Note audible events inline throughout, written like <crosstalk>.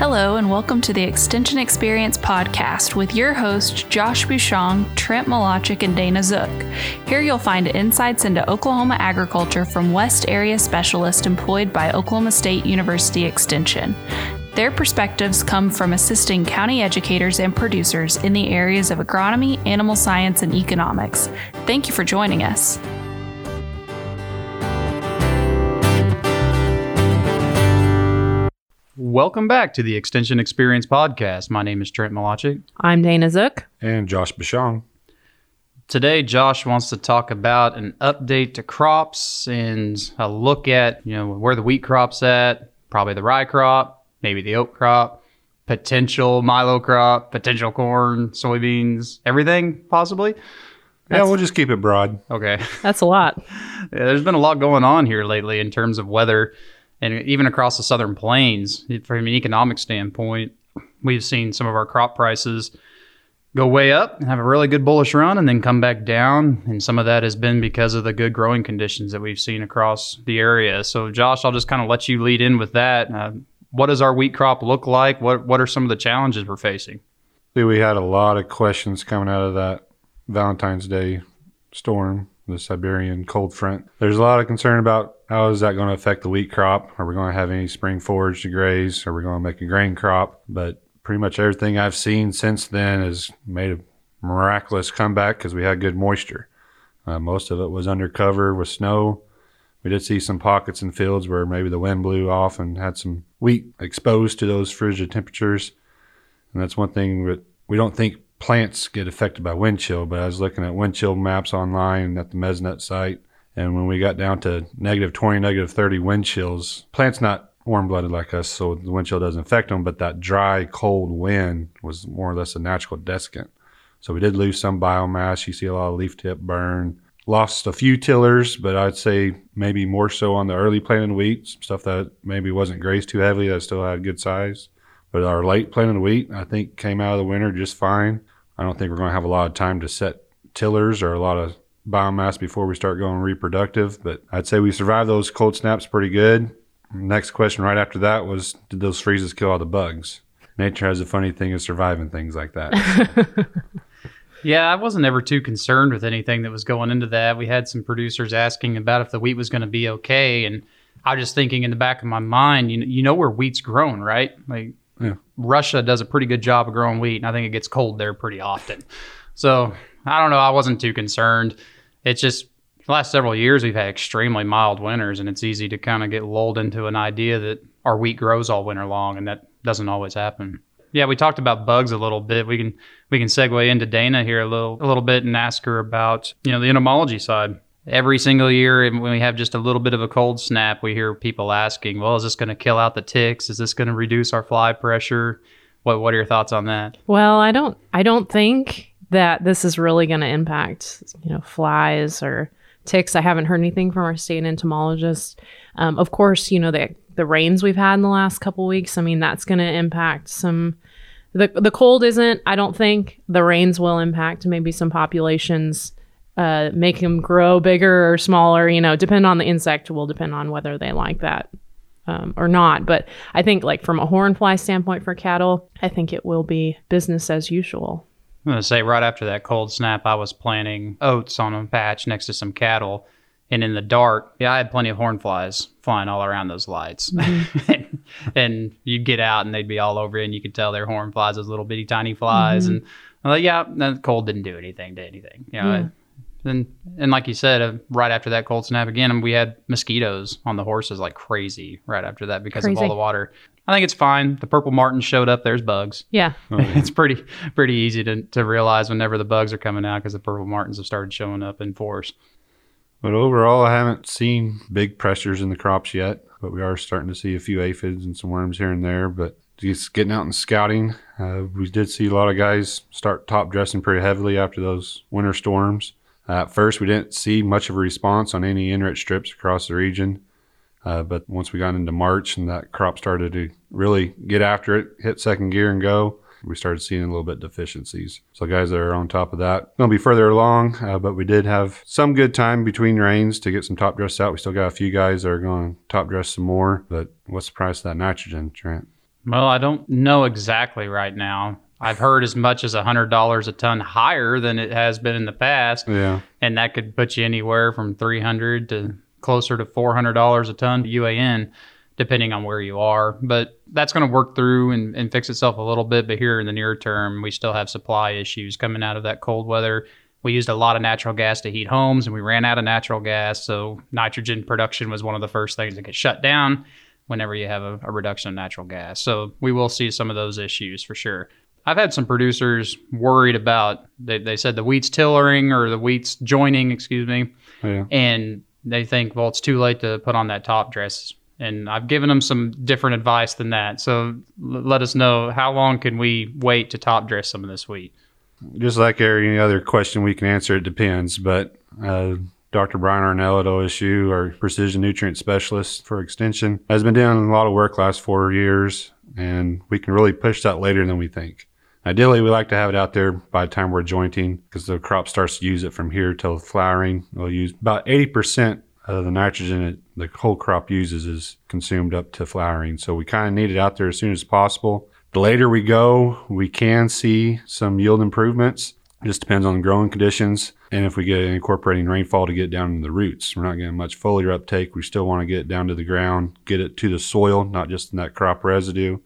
Hello, and welcome to the Extension Experience podcast with your hosts, Josh Bushong, Trent Milacek, and Dana Zook. Here you'll find insights into Oklahoma agriculture from West Area specialists employed by Oklahoma State University Extension. Their perspectives come from assisting county educators and producers in the areas of agronomy, animal science, and economics. Thank you for joining us. Welcome back to the Extension Experience Podcast. My name is Trent Milacek. I'm Dana Zook. And Josh Bushong. Today, Josh wants to talk about an update to crops and a look at, you know, where the wheat crop's at, probably the rye crop, maybe the oat crop, potential milo crop, potential corn, soybeans, everything possibly. yeah, we'll just keep it broad. Okay. That's a lot. <laughs> Yeah, there's been a lot going on here lately in terms of weather and even across the southern plains from an economic standpoint we've seen some of our crop prices go way up and have a really good bullish run and then come back down. And some of that has been because of the good growing conditions that we've seen across the area. So josh i'll just kind of let you lead in with that. Uh, what does our wheat crop look like? What, what are some of the challenges we're facing? We had a lot of questions coming out of that valentine's day storm the siberian cold front there's a lot of concern about how is that going to affect the wheat crop? Are we going to have any spring forage to graze? Are we going to make a grain crop? But pretty much everything I've seen since then has made a miraculous comeback because we had good moisture. Uh, most of it was under cover with snow. We did see some pockets in fields where maybe the wind blew off and had some wheat exposed to those frigid temperatures. And that's one thing that we don't think plants get affected by wind chill, but I was looking at wind chill maps online at the Mesonet site and when we got down to negative 20, negative 30 wind chills, plants not warm blooded like us, so the wind chill doesn't affect them, but that dry, cold wind was more or less a natural desiccant. So we did lose some biomass. You see a lot of leaf tip burn. Lost a few tillers, but I'd say maybe more so on the early planted wheat, stuff that maybe wasn't grazed too heavily that still had good size. But our late planted wheat, I think, came out of the winter just fine. I don't think we're going to have a lot of time to set tillers or a lot of biomass before we start going reproductive. But I'd say we survived those cold snaps pretty good. Next question right after that was Did those freezes kill all the bugs? Nature has a funny thing of surviving things like that. <laughs> yeah, I wasn't ever too concerned with anything that was going into that. We had some producers asking about if the wheat was going to be okay. And I was just thinking in the back of my mind, you know, you know where wheat's grown, right? Like yeah. Russia does a pretty good job of growing wheat, and I think it gets cold there pretty often. So I don't know. I wasn't too concerned. It's just the last several years we've had extremely mild winters, and it's easy to kind of get lulled into an idea that our wheat grows all winter long, and that doesn't always happen. Yeah, we talked about bugs a little bit. We can we can segue into Dana here a little a little bit and ask her about you know the entomology side. Every single year, when we have just a little bit of a cold snap, we hear people asking, "Well, is this going to kill out the ticks? Is this going to reduce our fly pressure?" What What are your thoughts on that? Well, I don't I don't think that this is really going to impact, you know, flies or ticks. I haven't heard anything from our state entomologist. Um, of course, you know the the rains we've had in the last couple weeks. I mean, that's going to impact some. The the cold isn't. I don't think the rains will impact maybe some populations. Uh, make them grow bigger or smaller. You know, depend on the insect. Will depend on whether they like that um, or not. But I think, like from a hornfly standpoint for cattle, I think it will be business as usual. I'm going to say right after that cold snap, I was planting oats on a patch next to some cattle. And in the dark, yeah, I had plenty of horn flies flying all around those lights. Mm-hmm. and, <laughs> and, you'd get out and they'd be all over you, and you could tell they're horn flies, those little bitty tiny flies. Mm-hmm. And I'm like, yeah, the cold didn't do anything to anything. You know, yeah. And, and like you said, uh, right after that cold snap again, we had mosquitoes on the horses like crazy right after that because crazy. of all the water. I think it's fine. The purple martin showed up. There's bugs. Yeah, oh, yeah. <laughs> it's pretty pretty easy to, to realize whenever the bugs are coming out because the purple martins have started showing up in force. But overall, I haven't seen big pressures in the crops yet. But we are starting to see a few aphids and some worms here and there. But just getting out and scouting, uh, we did see a lot of guys start top dressing pretty heavily after those winter storms. At first, we didn't see much of a response on any N-rich strips across the region. Uh, but once we got into March and that crop started to really get after it, hit second gear and go, we started seeing a little bit deficiencies. So guys that are on top of that, to be further along, uh, but we did have some good time between rains to get some top dress out. We still got a few guys that are going to top dress some more. But what's the price of that nitrogen, Trent? Well, I don't know exactly right now. I've heard as much as $100 a ton higher than it has been in the past. Yeah. And that could put you anywhere from 300 to closer to $400 a ton UAN, depending on where you are. But that's going to work through and, and fix itself a little bit. But here in the near term, we still have supply issues coming out of that cold weather. We used a lot of natural gas to heat homes and we ran out of natural gas. So nitrogen production was one of the first things that get shut down whenever you have a, a reduction of natural gas. So we will see some of those issues for sure. I've had some producers worried about they, they said the wheat's tillering or the wheat's jointing, excuse me, Yeah. and they think well it's too late to put on that top dress. And I've given them some different advice than that. So l- let us know how long can we wait to top dress some of this wheat. Just like any other question we can answer, it depends. But uh, Dr. Brian Arnall at OSU, our precision nutrient specialist for extension, has been doing a lot of work last four years, and we can really push that later than we think. Ideally, we like to have it out there by the time we're jointing because the crop starts to use it from here till flowering. We'll use about 80% of the nitrogen that the whole crop uses is consumed up to flowering. So we kind of need it out there as soon as possible. The later we go, we can see some yield improvements. Just depends on growing conditions and if we get incorporating rainfall to get down to the roots. We're not getting much foliar uptake. We still want to get it down to the ground, get it to the soil, not just in that crop residue.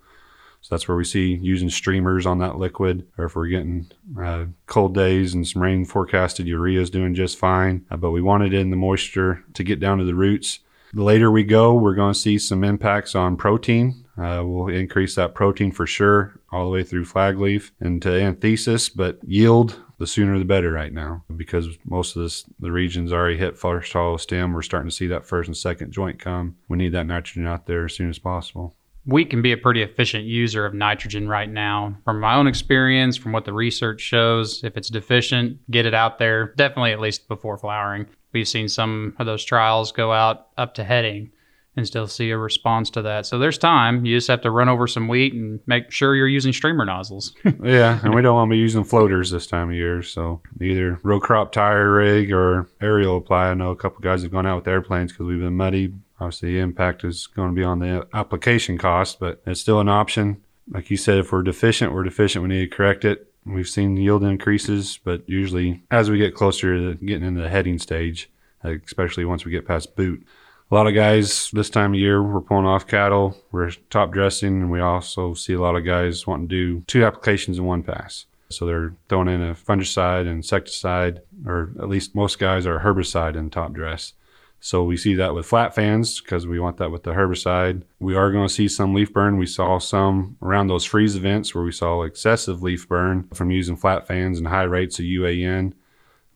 So that's where we see using streamers on that liquid, or if we're getting uh, cold days and some rain forecasted, urea is doing just fine. Uh, but we want it in the moisture to get down to the roots. The later we go, we're going to see some impacts on protein. Uh, we'll increase that protein for sure, all the way through flag leaf and to anthesis, but yield the sooner the better right now because most of this the region's already hit first hollow stem. We're starting to see that first and second joint come. We need that nitrogen out there as soon as possible. Wheat can be a pretty efficient user of nitrogen right now. From my own experience, from what the research shows, if it's deficient, get it out there, definitely at least before flowering. We've seen some of those trials go out up to heading and still see a response to that. So there's time. You just have to run over some wheat and make sure you're using streamer nozzles. <laughs> yeah, and we don't want to be using floaters this time of year. So either row crop tire rig or aerial apply. I know a couple guys have gone out with airplanes because we've been muddy. Obviously, the impact is going to be on the application cost, but it's still an option. Like you said, if we're deficient, we're deficient. We need to correct it. We've seen yield increases, but usually as we get closer to getting into the heading stage, especially once we get past boot, a lot of guys this time of year we're pulling off cattle we're top dressing and we also see a lot of guys wanting to do two applications in one pass so they're throwing in a fungicide insecticide or at least most guys are herbicide in top dress so we see that with flat fans because we want that with the herbicide we are going to see some leaf burn we saw some around those freeze events where we saw excessive leaf burn from using flat fans and high rates of uan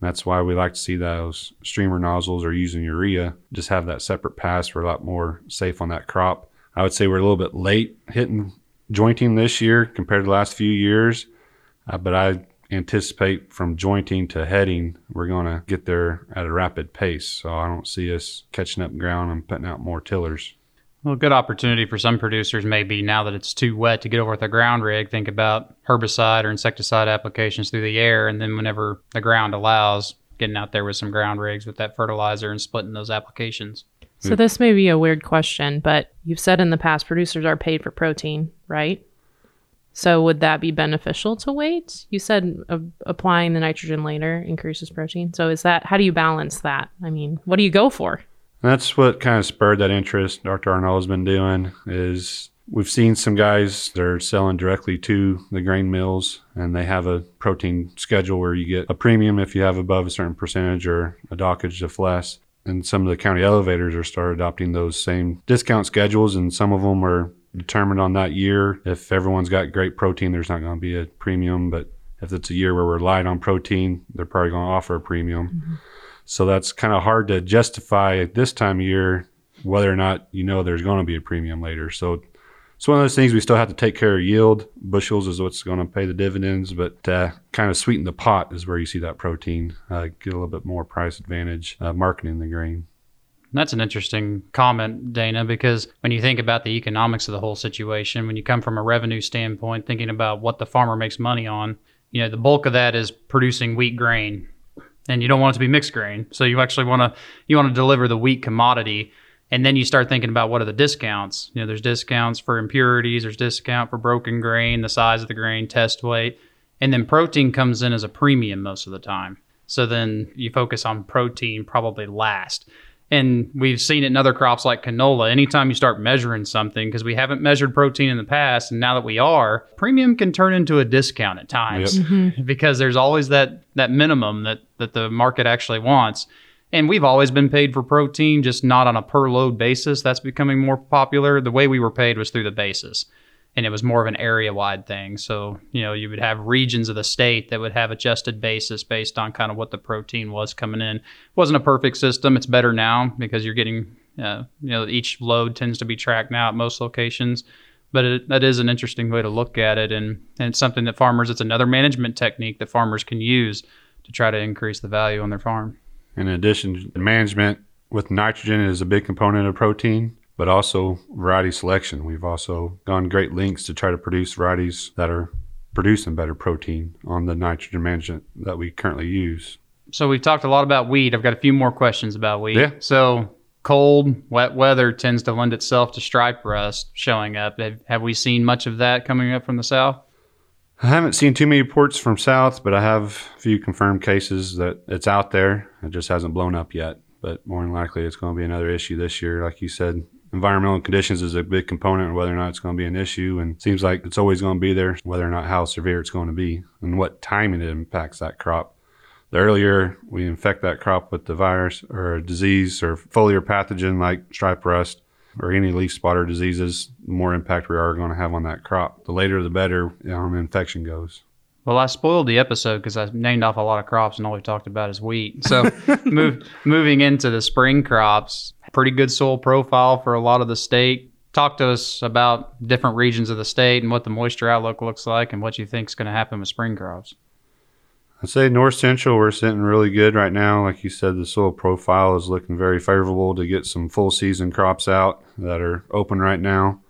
that's why we like to see those streamer nozzles or using urea. Just have that separate pass. We're a lot more safe on that crop. I would say we're a little bit late hitting jointing this year compared to the last few years, uh, but I anticipate from jointing to heading, we're going to get there at a rapid pace. So I don't see us catching up ground and putting out more tillers. Well, a good opportunity for some producers maybe now that it's too wet to get over with a ground rig, think about herbicide or insecticide applications through the air. And then whenever the ground allows, getting out there with some ground rigs with that fertilizer and splitting those applications. So this may be a weird question, but you've said in the past producers are paid for protein, right? So would that be beneficial to wait? You said uh, applying the nitrogen later increases protein. So is that how do you balance that? I mean, what do you go for? That's what kind of spurred that interest. Dr. Arnall has been doing is we've seen some guys that are selling directly to the grain mills and they have a protein schedule where you get a premium if you have above a certain percentage or a dockage if less. And some of the county elevators are started adopting those same discount schedules and some of them are determined on that year. If everyone's got great protein, there's not going to be a premium, but if it's a year where we're light on protein, they're probably going to offer a premium. Mm-hmm. So that's kind of hard to justify at this time of year whether or not you know there's going to be a premium later. So it's one of those things we still have to take care of yield. Bushels is what's going to pay the dividends, but uh, kind of sweeten the pot is where you see that protein uh, get a little bit more price advantage uh, marketing the grain. That's an interesting comment, Dana, because when you think about the economics of the whole situation, when you come from a revenue standpoint, thinking about what the farmer makes money on, you know, the bulk of that is producing wheat grain and you don't want it to be mixed grain. So you actually want to you want to deliver the wheat commodity And then you start thinking about what are the discounts? You know, there's discounts for impurities, there's discount for broken grain, the size of the grain, test weight. And then protein comes in as a premium most of the time. So then you focus on protein probably last. And we've seen it in other crops like canola. Anytime you start measuring something, because we haven't measured protein in the past, and now that we are, premium can turn into a discount at times mm-hmm. because there's always that that minimum that that the market actually wants. And we've always been paid for protein, just not on a per load basis. That's becoming more popular. The way we were paid was through the basis and it was more of an area wide thing. So, you know, you would have regions of the state that would have adjusted basis based on kind of what the protein was coming in. It wasn't a perfect system. It's better now because you're getting, uh, you know, each load tends to be tracked now at most locations. But it, that is an interesting way to look at it. And, and it's something that farmers, it's another management technique that farmers can use to try to increase the value on their farm. In addition, the management with nitrogen is a big component of protein but also variety selection. We've also gone great lengths to try to produce varieties that are producing better protein on the nitrogen management that we currently use. So we've talked a lot about wheat. I've got a few more questions about wheat. Yeah. So cold, wet weather tends to lend itself to stripe rust showing up. Have, have we seen much of that coming up from the south? I haven't seen too many reports from south, but I have a few confirmed cases that it's out there. It just hasn't blown up yet. But more than likely, it's going to be another issue this year. Like you said, environmental conditions is a big component of whether or not it's going to be an issue and seems like it's always going to be there whether or not how severe it's going to be and what timing it impacts that crop. The earlier we infect that crop with the virus or a disease or foliar pathogen like stripe rust or any leaf spotter diseases the more impact we are going to have on that crop. The later the better um, infection goes. Well, I spoiled the episode because I named off a lot of crops and all we talked about is wheat. So, <laughs> move, moving into the spring crops, pretty good soil profile for a lot of the state. Talk to us about different regions of the state and what the moisture outlook looks like and what you think is going to happen with spring crops. I'd say north central, we're sitting really good right now. Like you said, the soil profile is looking very favorable to get some full season crops out that are open right now.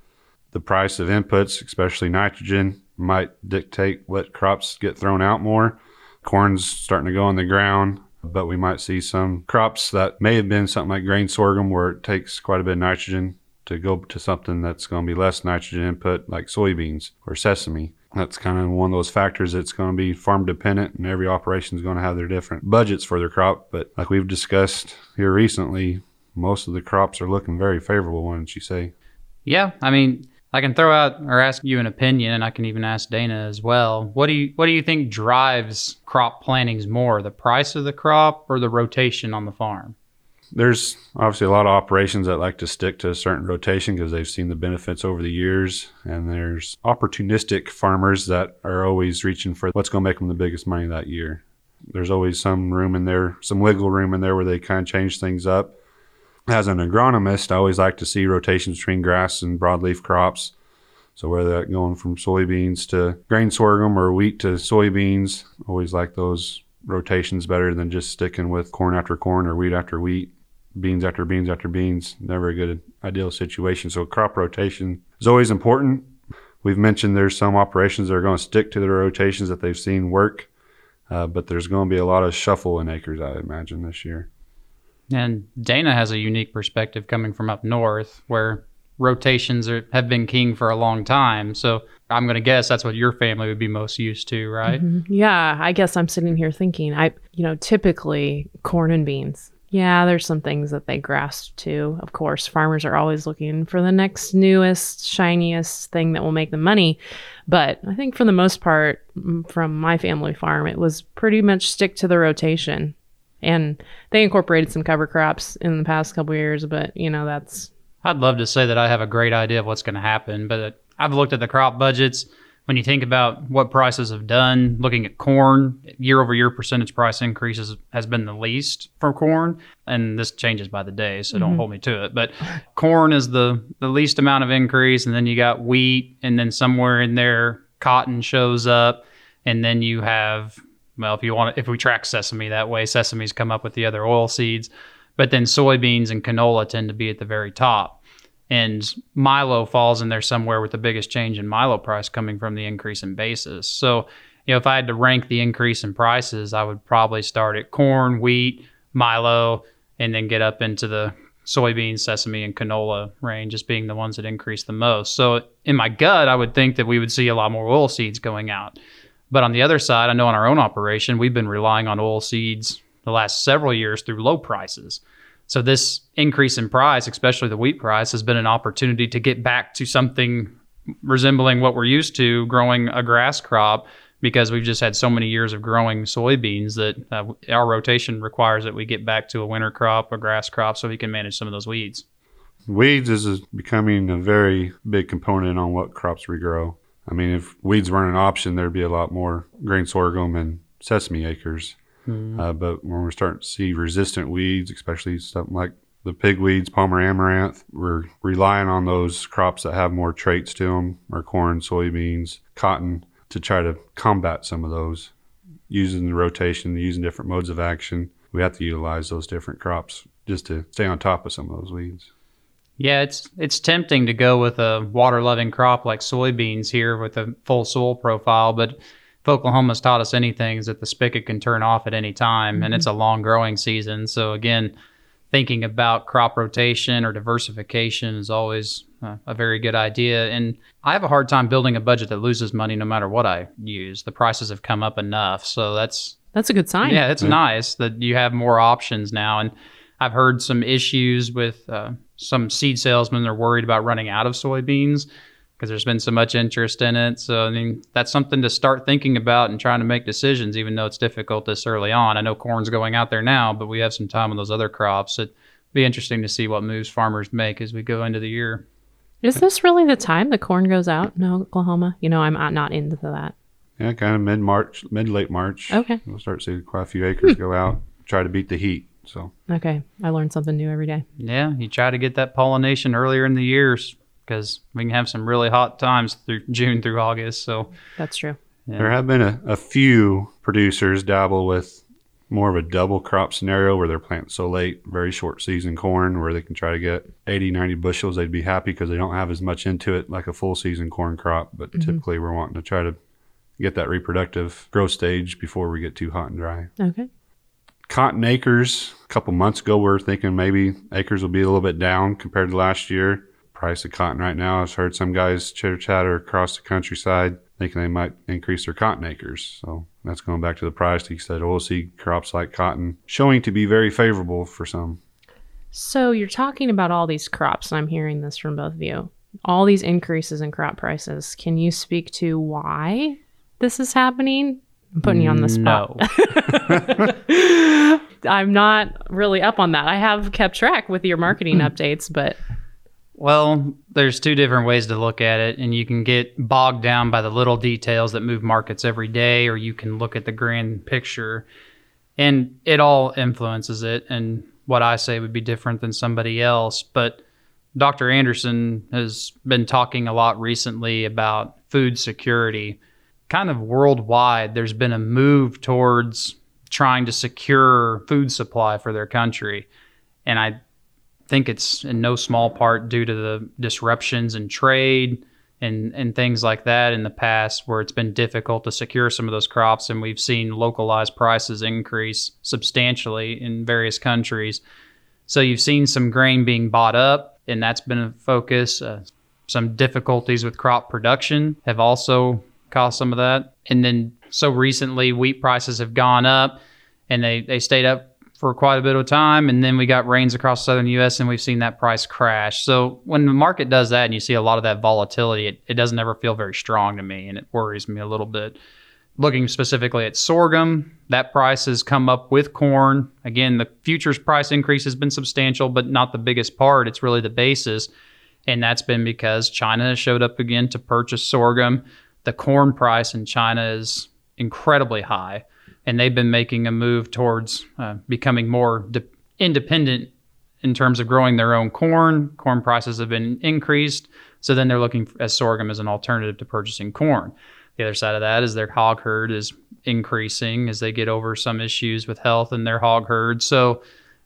The price of inputs, especially nitrogen, might dictate what crops get thrown out more. Corn's starting to go in the ground, but we might see some crops that may have been something like grain sorghum where it takes quite a bit of nitrogen to go to something that's going to be less nitrogen input like soybeans or sesame. That's kind of one of those factors that's going to be farm dependent, and every operation is going to have their different budgets for their crop. But like we've discussed here recently, most of the crops are looking very favorable, wouldn't you say? Yeah, I mean, I can throw out or ask you an opinion, and I can even ask Dana as well. What do you what do you think drives crop plantings more, the price of the crop or the rotation on the farm? There's obviously a lot of operations that like to stick to a certain rotation because they've seen the benefits over the years. And there's opportunistic farmers that are always reaching for what's going to make them the biggest money that year. There's always some room in there, some wiggle room in there where they kind of change things up. As an agronomist, I always like to see rotations between grass and broadleaf crops. So whether that going from soybeans to grain sorghum or wheat to soybeans, always like those rotations better than just sticking with corn after corn or wheat after wheat beans after beans after beans. Never a good ideal situation. So crop rotation is always important. We've mentioned there's some operations that are going to stick to the rotations that they've seen work, uh, but there's going to be a lot of shuffle in acres, I imagine, this year. And Dana has a unique perspective coming from up north where rotations are, have been king for a long time. So I'm going to guess that's what your family would be most used to, right? Mm-hmm. Yeah, I guess I'm sitting here thinking, I, you know, typically corn and beans. Yeah, there's some things that they grasp to. Of course, farmers are always looking for the next newest, shiniest thing that will make them money. But I think for the most part, from my family farm, it was pretty much stick to the rotation. And they incorporated some cover crops in the past couple years, but you know, that's I'd love to say that I have a great idea of what's going to happen, but I've looked at the crop budgets. When you think about what prices have done, looking at corn, year over year percentage price increases has been the least for corn. And this changes by the day, so don't mm-hmm. hold me to it. But corn is the, the least amount of increase. And then you got wheat, and then somewhere in there, cotton shows up. And then you have, well, if you want, if we track sesame that way, sesame's come up with the other oil seeds. But then soybeans and canola tend to be at the very top and Milo falls in there somewhere with the biggest change in Milo price coming from the increase in basis. So, you know, if I had to rank the increase in prices, I would probably start at corn, wheat, Milo, and then get up into the soybeans, sesame, and canola range as being the ones that increase the most. So in my gut, I would think that we would see a lot more oil seeds going out. But on the other side, I know on our own operation, we've been relying on oil seeds the last several years through low prices. So this increase in price, especially the wheat price, has been an opportunity to get back to something resembling what we're used to growing a grass crop because we've just had so many years of growing soybeans that uh, our rotation requires that we get back to a winter crop, a grass crop, so we can manage some of those weeds. Weeds is becoming a very big component on what crops we grow. I mean, if weeds weren't an option, there'd be a lot more grain sorghum and sesame acres. Mm. Uh, but when we're starting to see resistant weeds, especially something like the pigweeds, Palmer amaranth, we're relying on those crops that have more traits to them, or corn, soybeans, cotton, to try to combat some of those. Using the rotation, using different modes of action, we have to utilize those different crops just to stay on top of some of those weeds. Yeah, it's it's tempting to go with a water loving crop like soybeans here with a full soil profile, but if Oklahoma's taught us anything is that the spigot can turn off at any time mm-hmm. and it's a long growing season. So again, thinking about crop rotation or diversification is always uh, a very good idea. And I have a hard time building a budget that loses money no matter what I use. The prices have come up enough, so that's that's a good sign. Yeah, it's nice that you have more options now. And I've heard some issues with uh, some seed salesmen are worried about running out of soybeans because there's been so much interest in it. So I mean, that's something to start thinking about and trying to make decisions, even though it's difficult this early on. I know corn's going out there now, but we have some time on those other crops. It'd be interesting to see what moves farmers make as we go into the year. Is this really the time the corn goes out in Oklahoma? You know, I'm not into that. Yeah, kind of mid March, mid late March. Okay. We'll start seeing quite a few acres go out. Try to beat the heat. So. Okay, I learned something new every day. Yeah, you try to get that pollination earlier in the years because we can have some really hot times through <laughs> June through August. So. That's true. Yeah. There have been a, a few producers dabble with more of a double crop scenario where they're planting so late, very short season corn where they can try to get 80, 90 bushels. They'd be happy because they don't have as much into it like a full season corn crop. But mm-hmm. typically, we're wanting to try to get that reproductive growth stage before we get too hot and dry. Okay. Cotton acres, a couple months ago, we are thinking maybe acres will be a little bit down compared to last year. Price of cotton right now, I've heard some guys chitter chatter across the countryside thinking they might increase their cotton acres. So that's going back to the price. He said oilseed crops like cotton showing to be very favorable for some. So you're talking about all these crops, and I'm hearing this from both of you. All these increases in crop prices. Can you speak to why this is happening? I'm putting you on the spot. No. <laughs> <laughs> I'm not really up on that. I have kept track with your marketing hmm. updates, but well, there's two different ways to look at it, and you can get bogged down by the little details that move markets every day, or you can look at the grand picture, and it all influences it. And what I say would be different than somebody else. But Dr. Anderson has been talking a lot recently about food security. Kind of worldwide, there's been a move towards trying to secure food supply for their country. And I think it's in no small part due to the disruptions in trade and and things like that in the past where it's been difficult to secure some of those crops. And we've seen localized prices increase substantially in various countries. So you've seen some grain being bought up and that's been a focus. Uh, some difficulties with crop production have also caused some of that. And then so recently wheat prices have gone up and they, they stayed up for quite a bit of time, and then we got rains across southern U.S. and we've seen that price crash. So when the market does that, and you see a lot of that volatility, it, it doesn't ever feel very strong to me, and it worries me a little bit. Looking specifically at sorghum, that price has come up with corn. Again, the futures price increase has been substantial, but not the biggest part. It's really the basis, and that's been because China showed up again to purchase sorghum. The corn price in China is incredibly high and they've been making a move towards uh, becoming more de- independent in terms of growing their own corn. Corn prices have been increased, so then they're looking at sorghum as an alternative to purchasing corn. The other side of that is their hog herd is increasing as they get over some issues with health in their hog herd. So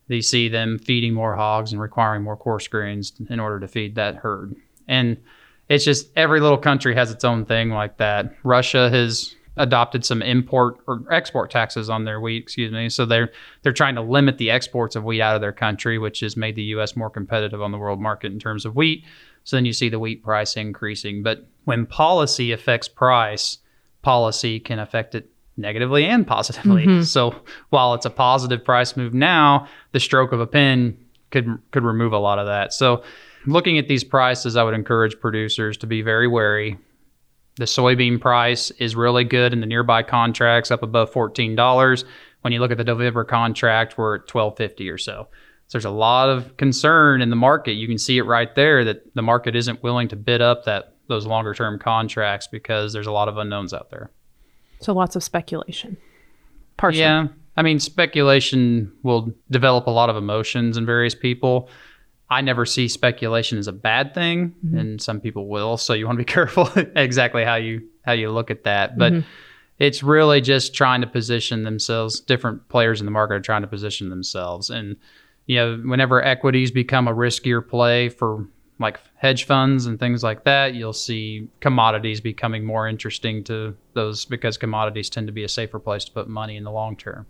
they see them feeding more hogs and requiring more coarse grains in order to feed that herd. And it's just every little country has its own thing like that. Russia has adopted some import or export taxes on their wheat, excuse me. So they're they're trying to limit the exports of wheat out of their country, which has made the US more competitive on the world market in terms of wheat. So then you see the wheat price increasing. But when policy affects price, policy can affect it negatively and positively. Mm-hmm. So while it's a positive price move now, the stroke of a pen could could remove a lot of that. So looking at these prices, I would encourage producers to be very wary the soybean price is really good in the nearby contracts, up above $14. When you look at the November contract, we're at 1250 or so. So there's a lot of concern in the market. You can see it right there that the market isn't willing to bid up that those longer term contracts because there's a lot of unknowns out there. So lots of speculation. Partially. Yeah. I mean, speculation will develop a lot of emotions in various people. I never see speculation as a bad thing, mm-hmm. and some people will. So you want to be <laughs> careful exactly how you how you look at that. But mm-hmm. it's really just trying to position themselves. Different players in the market are trying to position themselves, and you know, whenever equities become a riskier play for like hedge funds and things like that, you'll see commodities becoming more interesting to those because commodities tend to be a safer place to put money in the long term.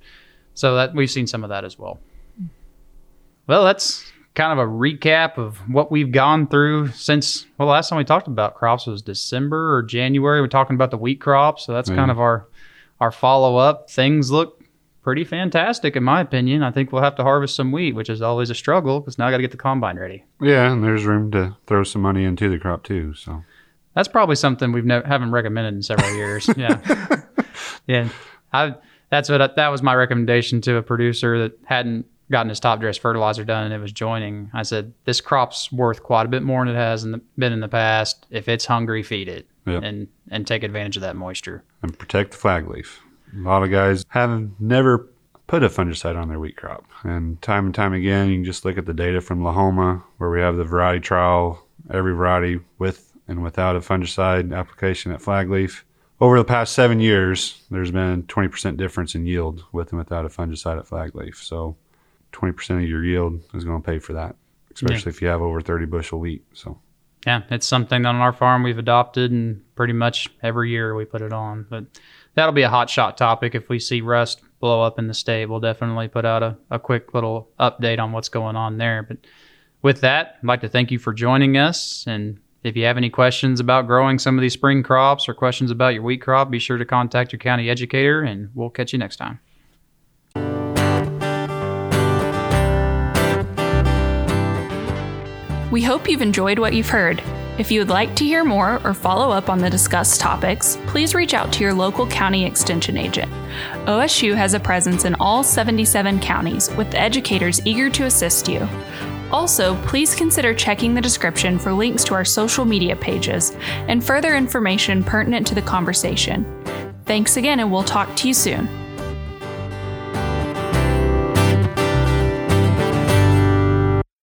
So that we've seen some of that as well. Mm. Well, that's kind of a recap of what we've gone through since well the last time we talked about crops was December or January. We're talking about the wheat crop, so that's kind of our our follow up. Things look pretty fantastic in my opinion. I think we'll have to harvest some wheat, which is always a struggle because now I got to get the combine ready. Yeah, and there's room to throw some money into the crop too. So that's probably something we've never haven't recommended in several years. yeah, <laughs> yeah. I that's what I, that was my recommendation to a producer that hadn't gotten his top dress fertilizer done and it was jointing, I said, this crop's worth quite a bit more than it has in the, been in the past. If it's hungry, feed it yep. and, and take advantage of that moisture. And protect the flag leaf. A lot of guys have never put a fungicide on their wheat crop. And time and time again, you can just look at the data from Lahoma where we have the variety trial, every variety with and without a fungicide application at flag leaf. Over the past seven years, there's been 20% difference in yield with and without a fungicide at flag leaf. So 20% of your yield is going to pay for that, especially yeah. if you have over 30 bushel wheat. So, yeah, it's something on our farm we've adopted, and pretty much every year we put it on. But that'll be a hot shot topic. If we see rust blow up in the state, we'll definitely put out a, a quick little update on what's going on there. But with that, I'd like to thank you for joining us. And if you have any questions about growing some of these spring crops or questions about your wheat crop, be sure to contact your county educator, and we'll catch you next time. We hope you've enjoyed what you've heard. If you would like to hear more or follow up on the discussed topics, please reach out to your local county extension agent. OSU has a presence in all 77 counties, with educators eager to assist you. Also, please consider checking the description for links to our social media pages and further information pertinent to the conversation. Thanks again, and we'll talk to you soon.